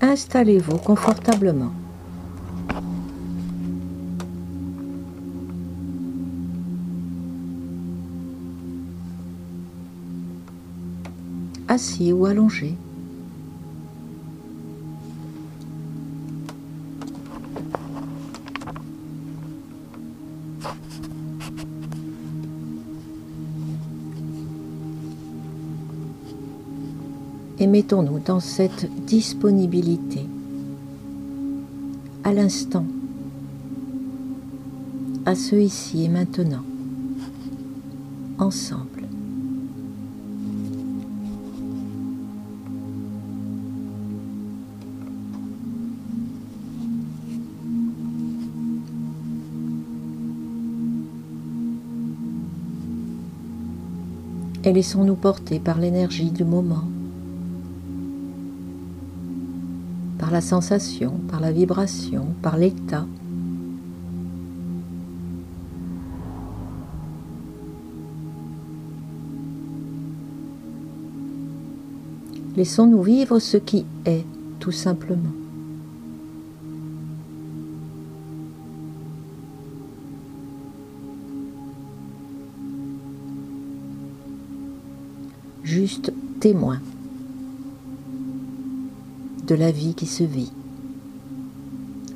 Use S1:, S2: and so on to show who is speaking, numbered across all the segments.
S1: installez-vous confortablement. Assis ou allongé. Mettons-nous dans cette disponibilité à l'instant, à ce ici et maintenant, ensemble. Et laissons-nous porter par l'énergie du moment. Par la sensation, par la vibration, par l'état. Laissons-nous vivre ce qui est, tout simplement. Juste témoin de la vie qui se vit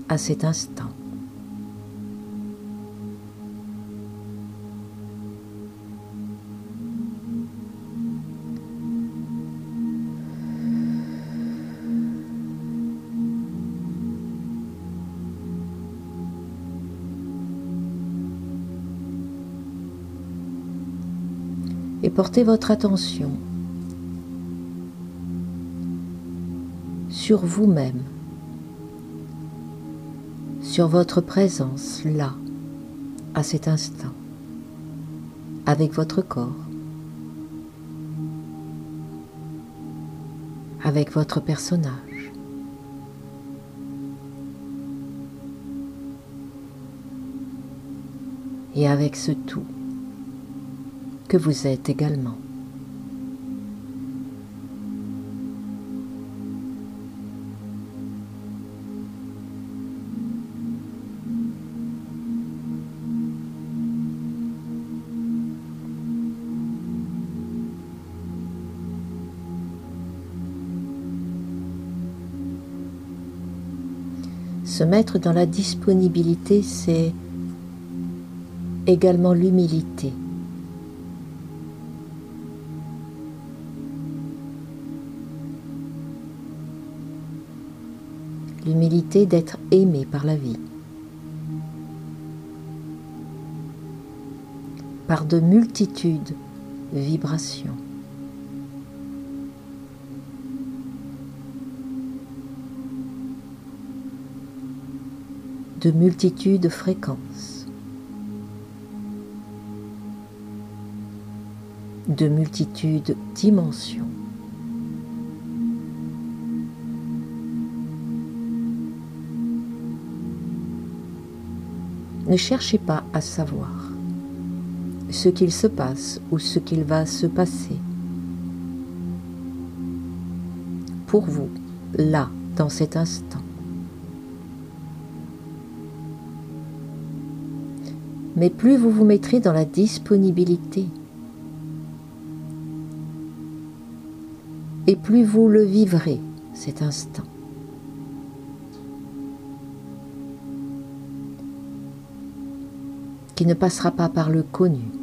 S1: à cet instant. Et portez votre attention sur vous-même, sur votre présence là, à cet instant, avec votre corps, avec votre personnage. Et avec ce tout que vous êtes également. Se mettre dans la disponibilité, c'est également l'humilité. L'humilité d'être aimé par la vie. Par de multitudes vibrations. De multitudes fréquences, de multitudes dimensions. Ne cherchez pas à savoir ce qu'il se passe ou ce qu'il va se passer. Pour vous, là, dans cet instant. Mais plus vous vous mettrez dans la disponibilité. Et plus vous le vivrez, cet instant. Qui ne passera pas par le connu.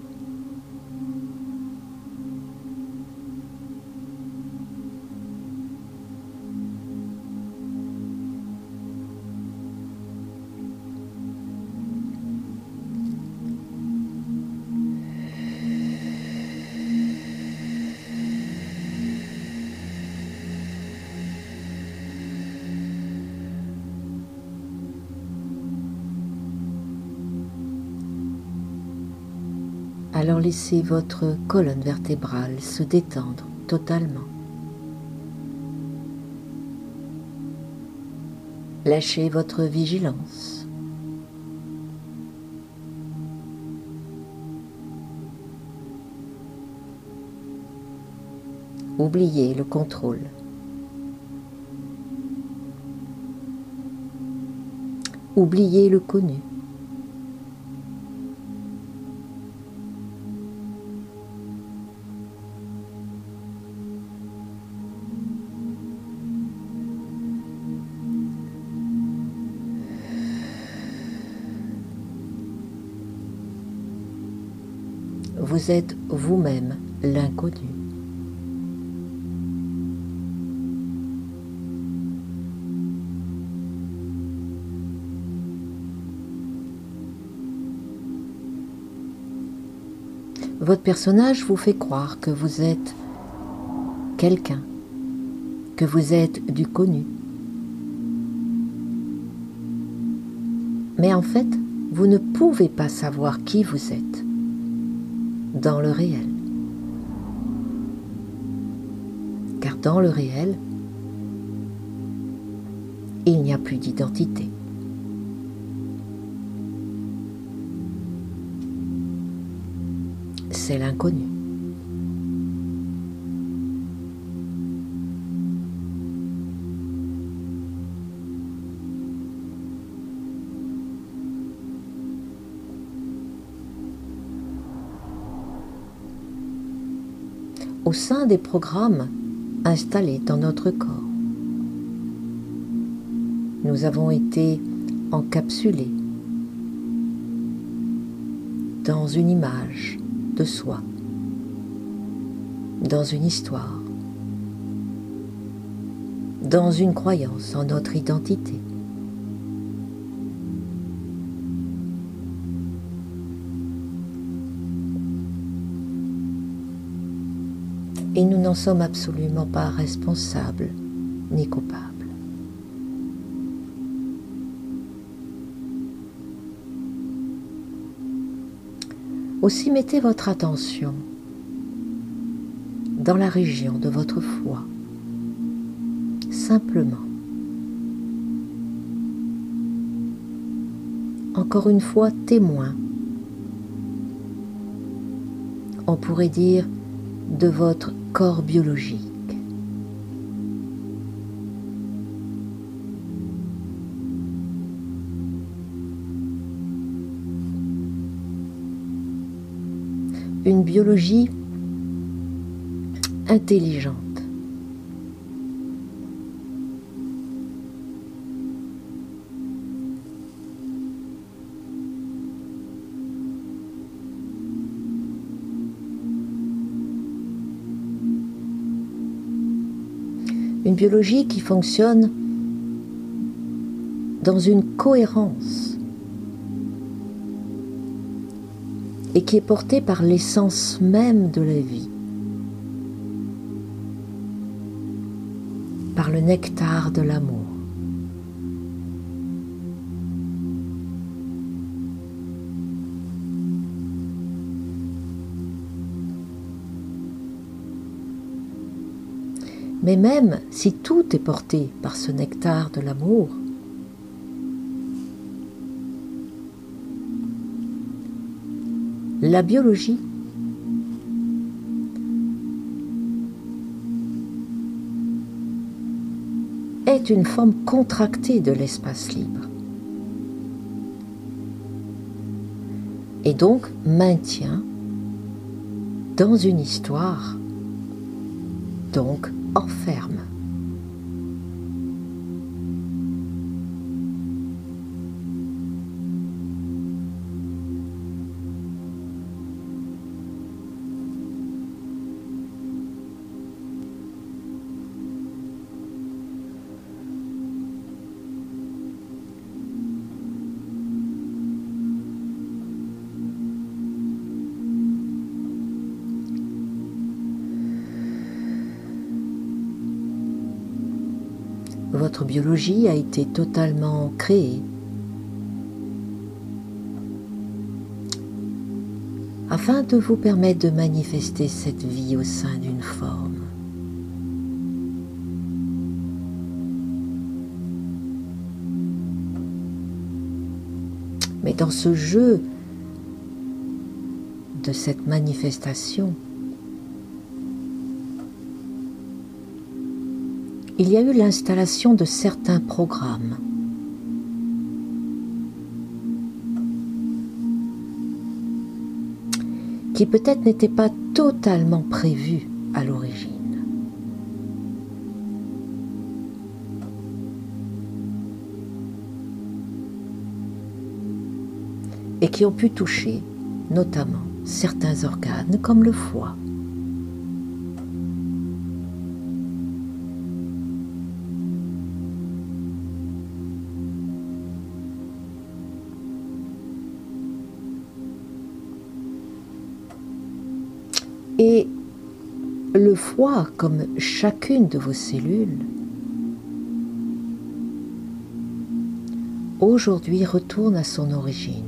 S1: Alors laissez votre colonne vertébrale se détendre totalement. Lâchez votre vigilance. Oubliez le contrôle. oubliez le connu. Vous êtes vous-même l'inconnu. Votre personnage vous fait croire que vous êtes quelqu'un, que vous êtes du connu. Mais en fait, vous ne pouvez pas savoir qui vous êtes dans le réel. Car dans le réel, il n'y a plus d'identité. c'est l'inconnu. Au sein des programmes installés dans notre corps, nous avons été encapsulés dans une image de soi, dans une histoire, dans une croyance en notre identité. Et nous n'en sommes absolument pas responsables ni coupables. Aussi mettez votre attention dans la région de votre foi, simplement. Encore une fois, témoin. On pourrait dire de votre corps biologique. une biologie intelligente. Une biologie qui fonctionne dans une cohérence et qui est porté par l'essence même de la vie, par le nectar de l'amour. Mais même si tout est porté par ce nectar de l'amour, la biologie. est une forme contractée de l'espace libre et donc maintient dans une histoire, donc enferme. A été totalement créée afin de vous permettre de manifester cette vie au sein d'une forme. Mais dans ce jeu de cette manifestation, il y a eu l'installation de certains programmes. qui peut-être n'étaient pas totalement prévus à l'origine. et qui ont pu toucher notamment certains organes comme le foie. Le foie, comme chacune de vos cellules, aujourd'hui retourne à son origine.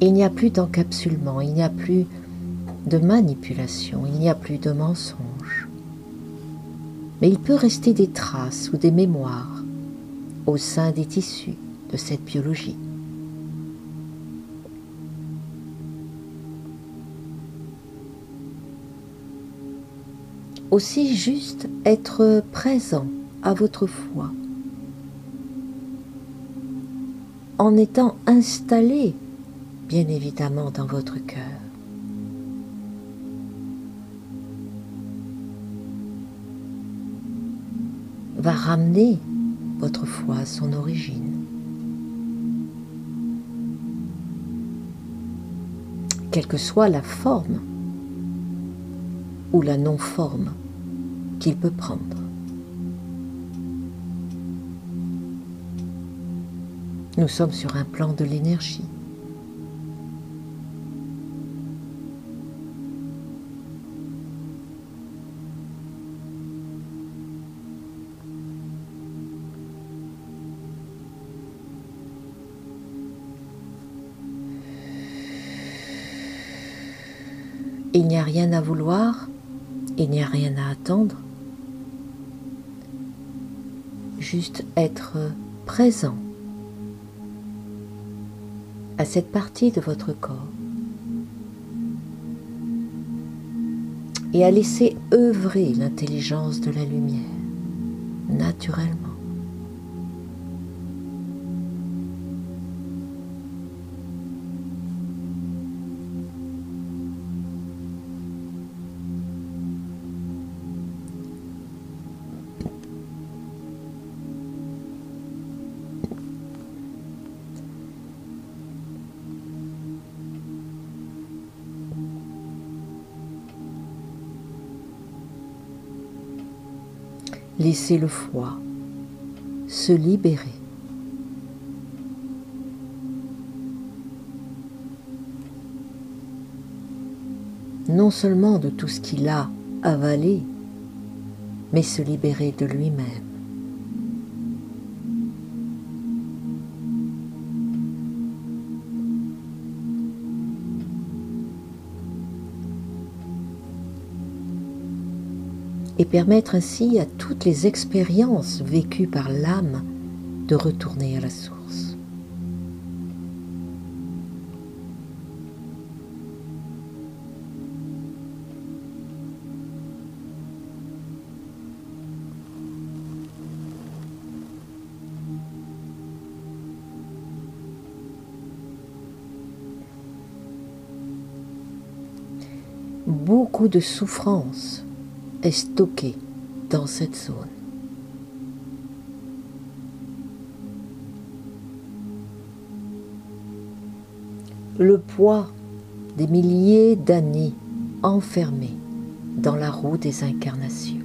S1: Il n'y a plus d'encapsulement, il n'y a plus de manipulation, il n'y a plus de mensonge. Mais il peut rester des traces ou des mémoires au sein des tissus de cette biologie. Aussi juste être présent à votre foi en étant installé bien évidemment dans votre cœur. va ramener votre foi à son origine. Quelle que soit la forme ou la non-forme qu'il peut prendre. Nous sommes sur un plan de l'énergie. Il n'y a rien à vouloir, il n'y a rien à attendre. Juste être présent à cette partie de votre corps et à laisser œuvrer l'intelligence de la lumière naturellement. Laissez le foie se libérer. Non seulement de tout ce qu'il a avalé, mais se libérer de lui-même. Et permettre ainsi à toutes les expériences vécues par l'âme de retourner à la source. Beaucoup de souffrance est stocké dans cette zone. Le poids des milliers d'années enfermées dans la roue des incarnations.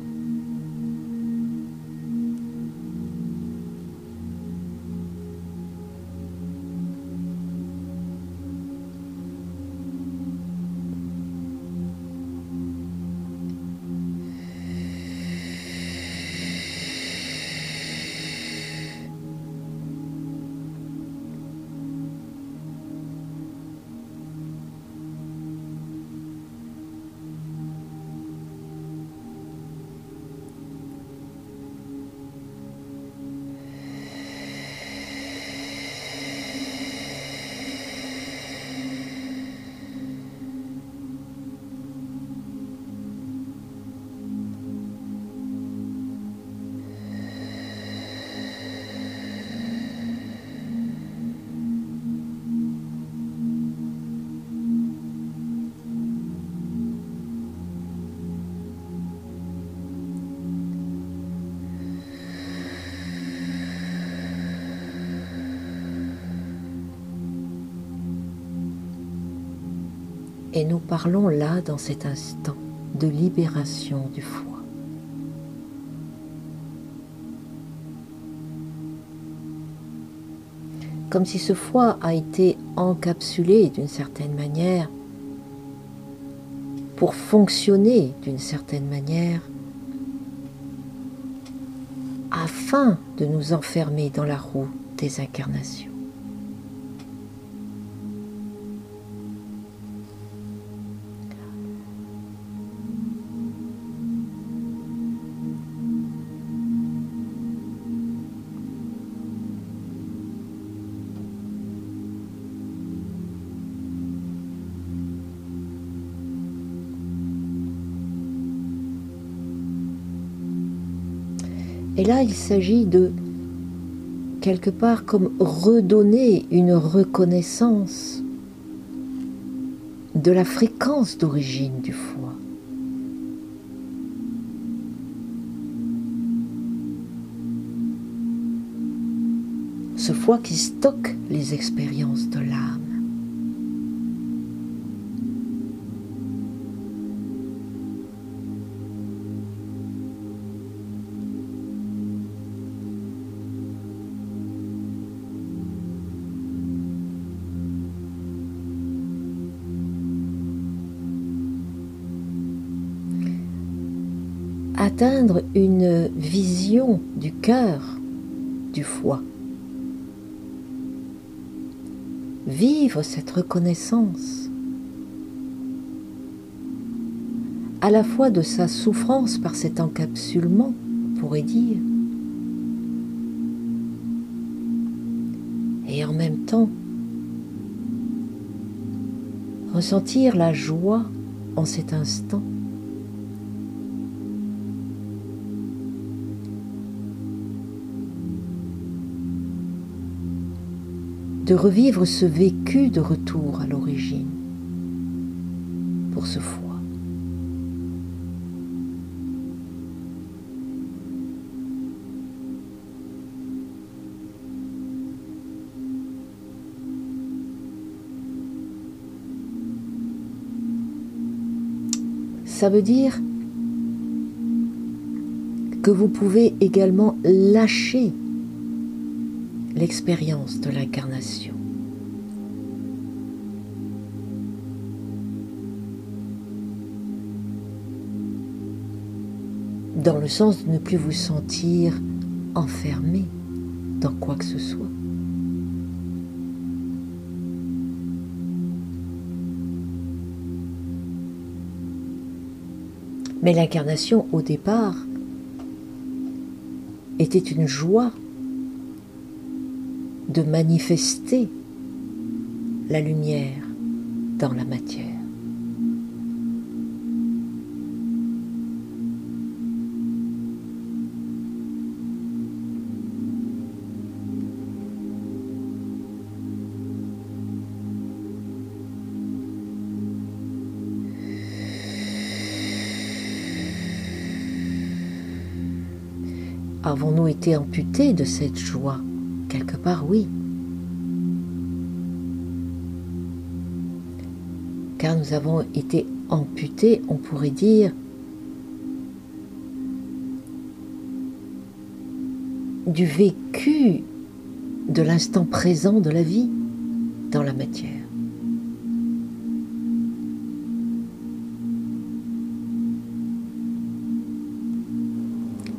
S1: Et nous parlons là, dans cet instant, de libération du foie. Comme si ce foie a été encapsulé d'une certaine manière pour fonctionner d'une certaine manière afin de nous enfermer dans la roue des incarnations. Là, il s'agit de, quelque part, comme redonner une reconnaissance de la fréquence d'origine du foie. Ce foie qui stocke les expériences de l'âme. Atteindre une vision du cœur, du foie. Vivre cette reconnaissance à la fois de sa souffrance par cet encapsulement, on pourrait dire, et en même temps ressentir la joie en cet instant de revivre ce vécu de retour à l'origine pour ce foie. Ça veut dire que vous pouvez également lâcher l'expérience de l'incarnation. Dans le sens de ne plus vous sentir enfermé dans quoi que ce soit. Mais l'incarnation, au départ, était une joie de manifester la lumière dans la matière. Avons-nous été amputés de cette joie Quelque part, oui. Car nous avons été amputés, on pourrait dire, du vécu de l'instant présent de la vie dans la matière.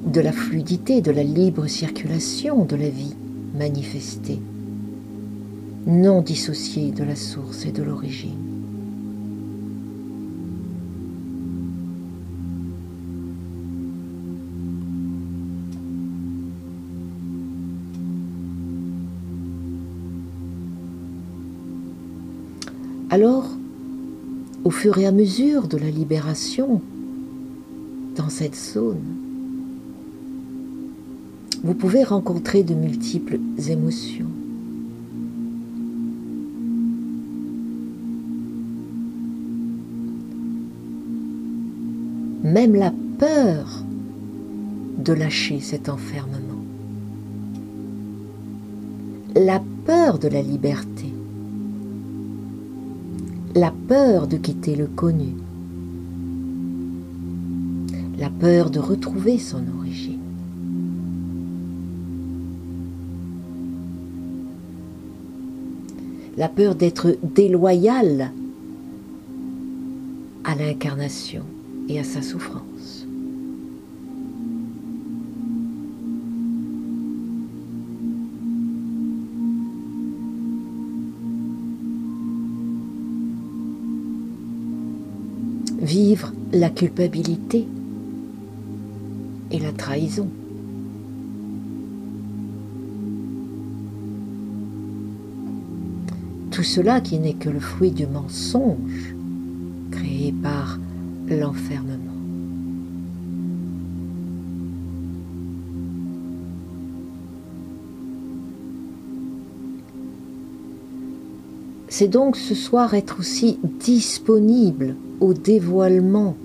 S1: de la fluidité, de la libre circulation de la vie manifesté, non dissocié de la source et de l'origine. Alors, au fur et à mesure de la libération dans cette zone, vous pouvez rencontrer de multiples émotions. Même la peur de lâcher cet enfermement. La peur de la liberté. La peur de quitter le connu, la peur de retrouver son origine. La peur d'être déloyal à l'incarnation et à sa souffrance. Vivre la culpabilité et la trahison. Tout cela qui n'est que le fruit du mensonge créé par l'enfermement. C'est donc ce soir être aussi disponible au dévoilement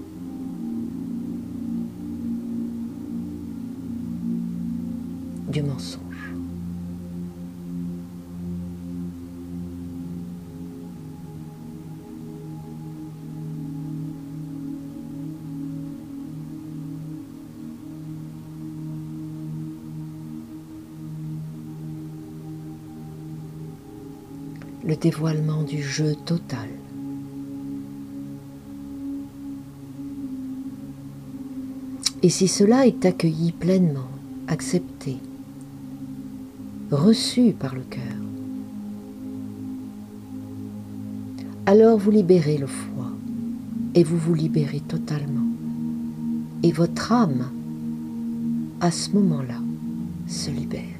S1: dévoilement du jeu total. Et si cela est accueilli pleinement, accepté, reçu par le cœur, alors vous libérez le foie et vous vous libérez totalement. Et votre âme, à ce moment-là, se libère.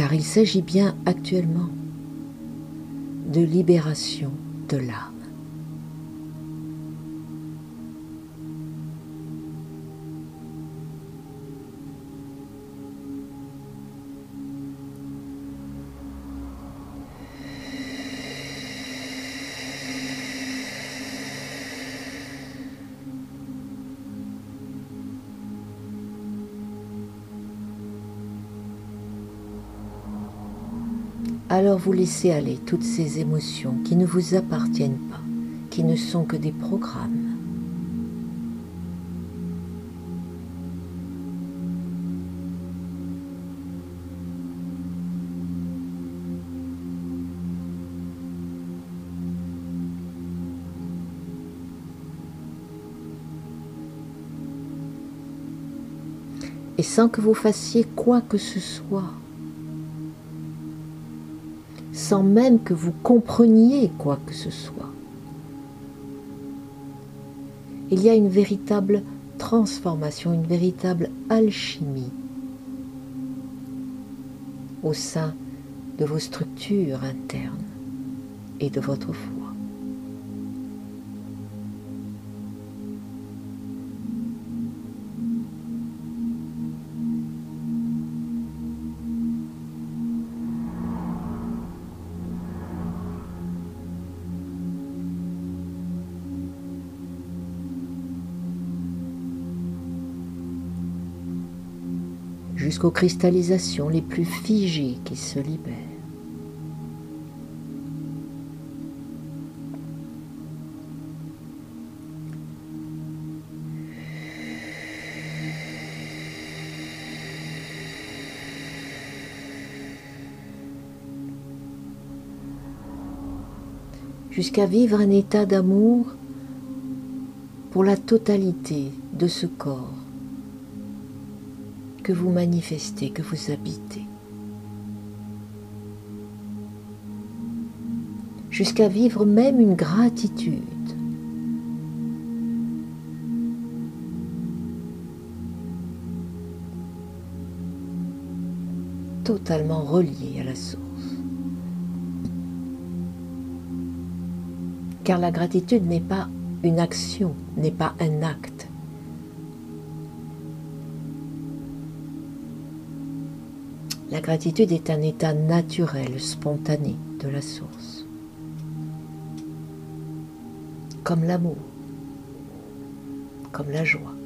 S1: Car il s'agit bien actuellement de libération de l'âme. Alors vous laissez aller toutes ces émotions qui ne vous appartiennent pas, qui ne sont que des programmes. Et sans que vous fassiez quoi que ce soit, sans même que vous compreniez quoi que ce soit. Il y a une véritable transformation, une véritable alchimie au sein de vos structures internes et de votre foi. Jusqu'aux cristallisations les plus figées qui se libèrent. jusqu'à vivre un état d'amour pour la totalité de ce corps que vous manifestez, que vous habitez. Jusqu'à vivre même une gratitude. totalement reliée à la source. Car la gratitude n'est pas une action, n'est pas un acte. La gratitude est un état naturel, spontané de la source. comme l'amour, comme la joie.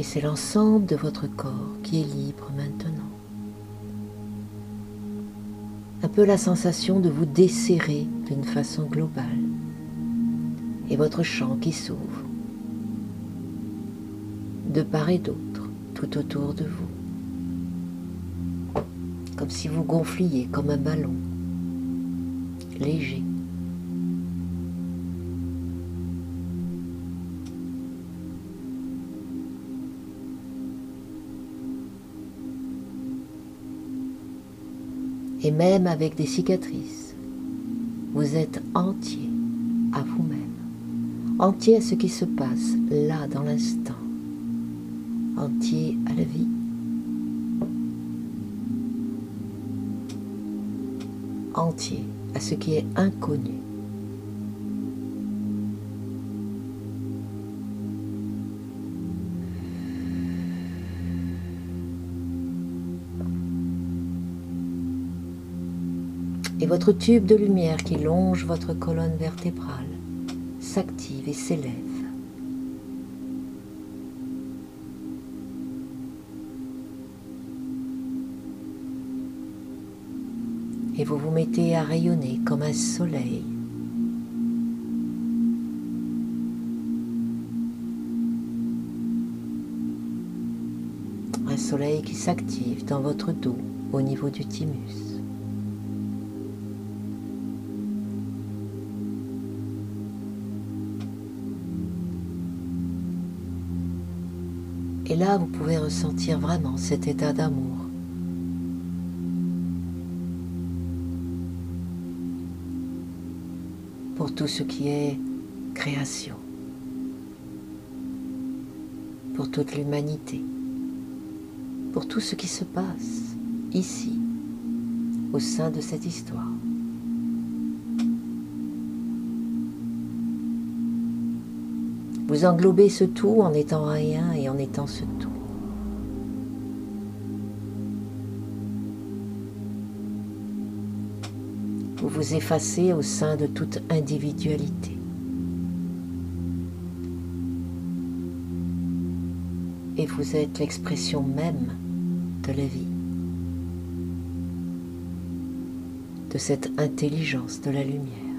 S1: Et c'est l'ensemble de votre corps qui est libre maintenant. Un peu la sensation de vous desserrer d'une façon globale. Et votre champ qui s'ouvre de part et d'autre, tout autour de vous. Comme si vous gonfliez comme un ballon, léger. Et même avec des cicatrices, vous êtes entier à vous-même, entier à ce qui se passe là dans l'instant, entier à la vie. entier à ce qui est inconnu. Votre tube de lumière qui longe votre colonne vertébrale s'active et s'élève. Et vous vous mettez à rayonner comme un soleil. Un soleil qui s'active dans votre dos au niveau du thymus. Et là, vous pouvez ressentir vraiment cet état d'amour. Pour tout ce qui est création. Pour toute l'humanité. Pour tout ce qui se passe ici, au sein de cette histoire. Vous englobez ce tout en étant rien et en étant ce tout. Vous vous effacez au sein de toute individualité. Et vous êtes l'expression même de la vie, de cette intelligence de la lumière.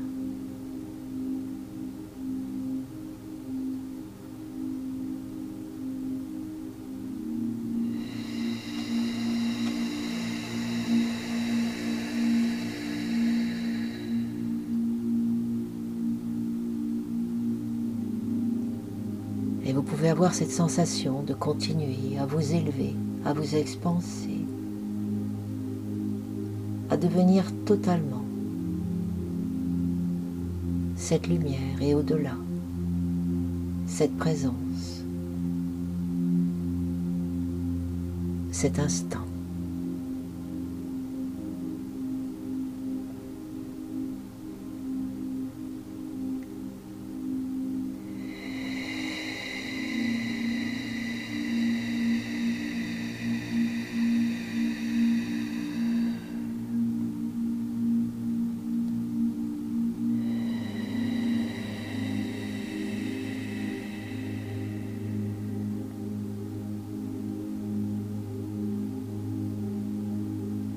S1: Cette sensation de continuer à vous élever, à vous expanser, à devenir totalement cette lumière et au-delà, cette présence, cet instant.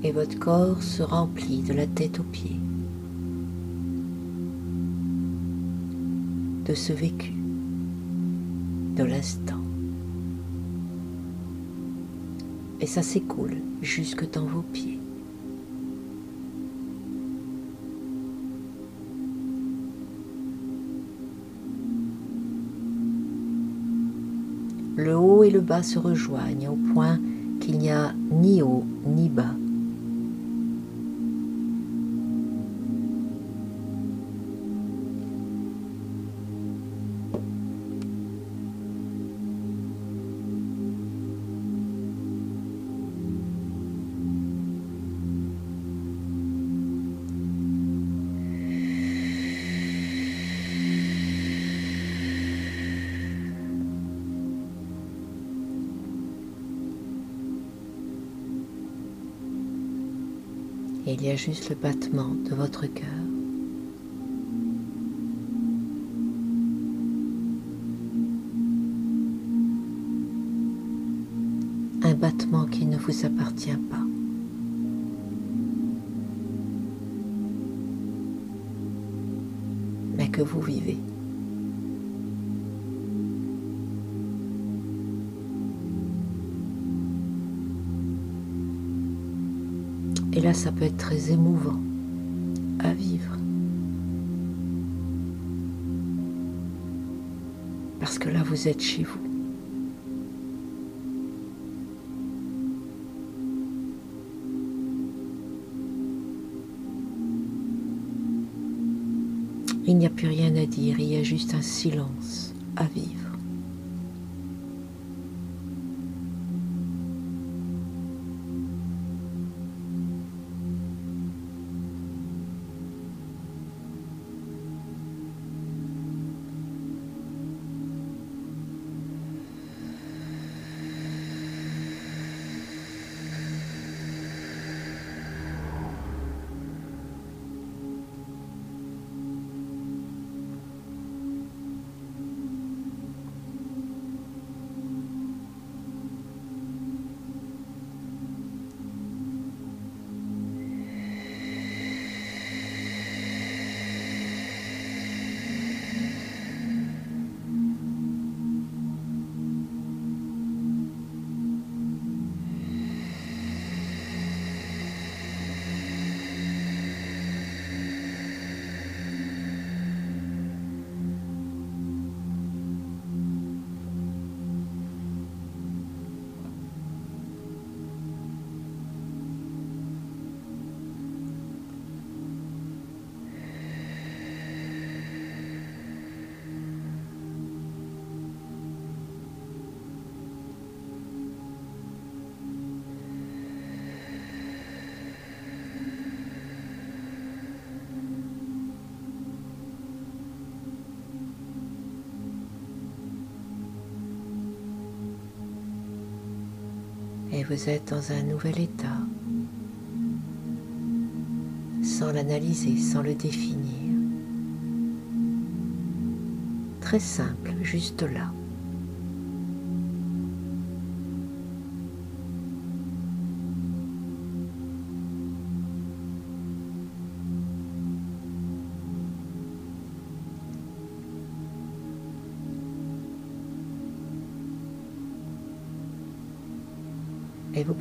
S1: Et votre corps se remplit de la tête aux pieds. de ce vécu, de l'instant. Et ça s'écoule jusque dans vos pieds. Le haut et le bas se rejoignent au point qu'il n'y a ni haut ni bas. Il y a juste le battement de votre cœur. Un battement qui ne vous appartient pas. mais que vous vivez. Et là, ça peut être très émouvant à vivre. Parce que là, vous êtes chez vous. Il n'y a plus rien à dire, il y a juste un silence à vivre. Vous êtes dans un nouvel état, sans l'analyser, sans le définir. Très simple, juste là.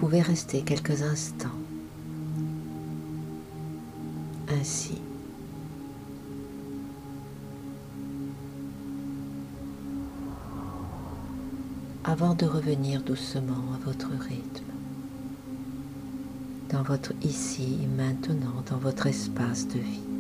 S1: Pouvez rester quelques instants ainsi. avant de revenir doucement à votre rythme, dans votre ici et maintenant, dans votre espace de vie.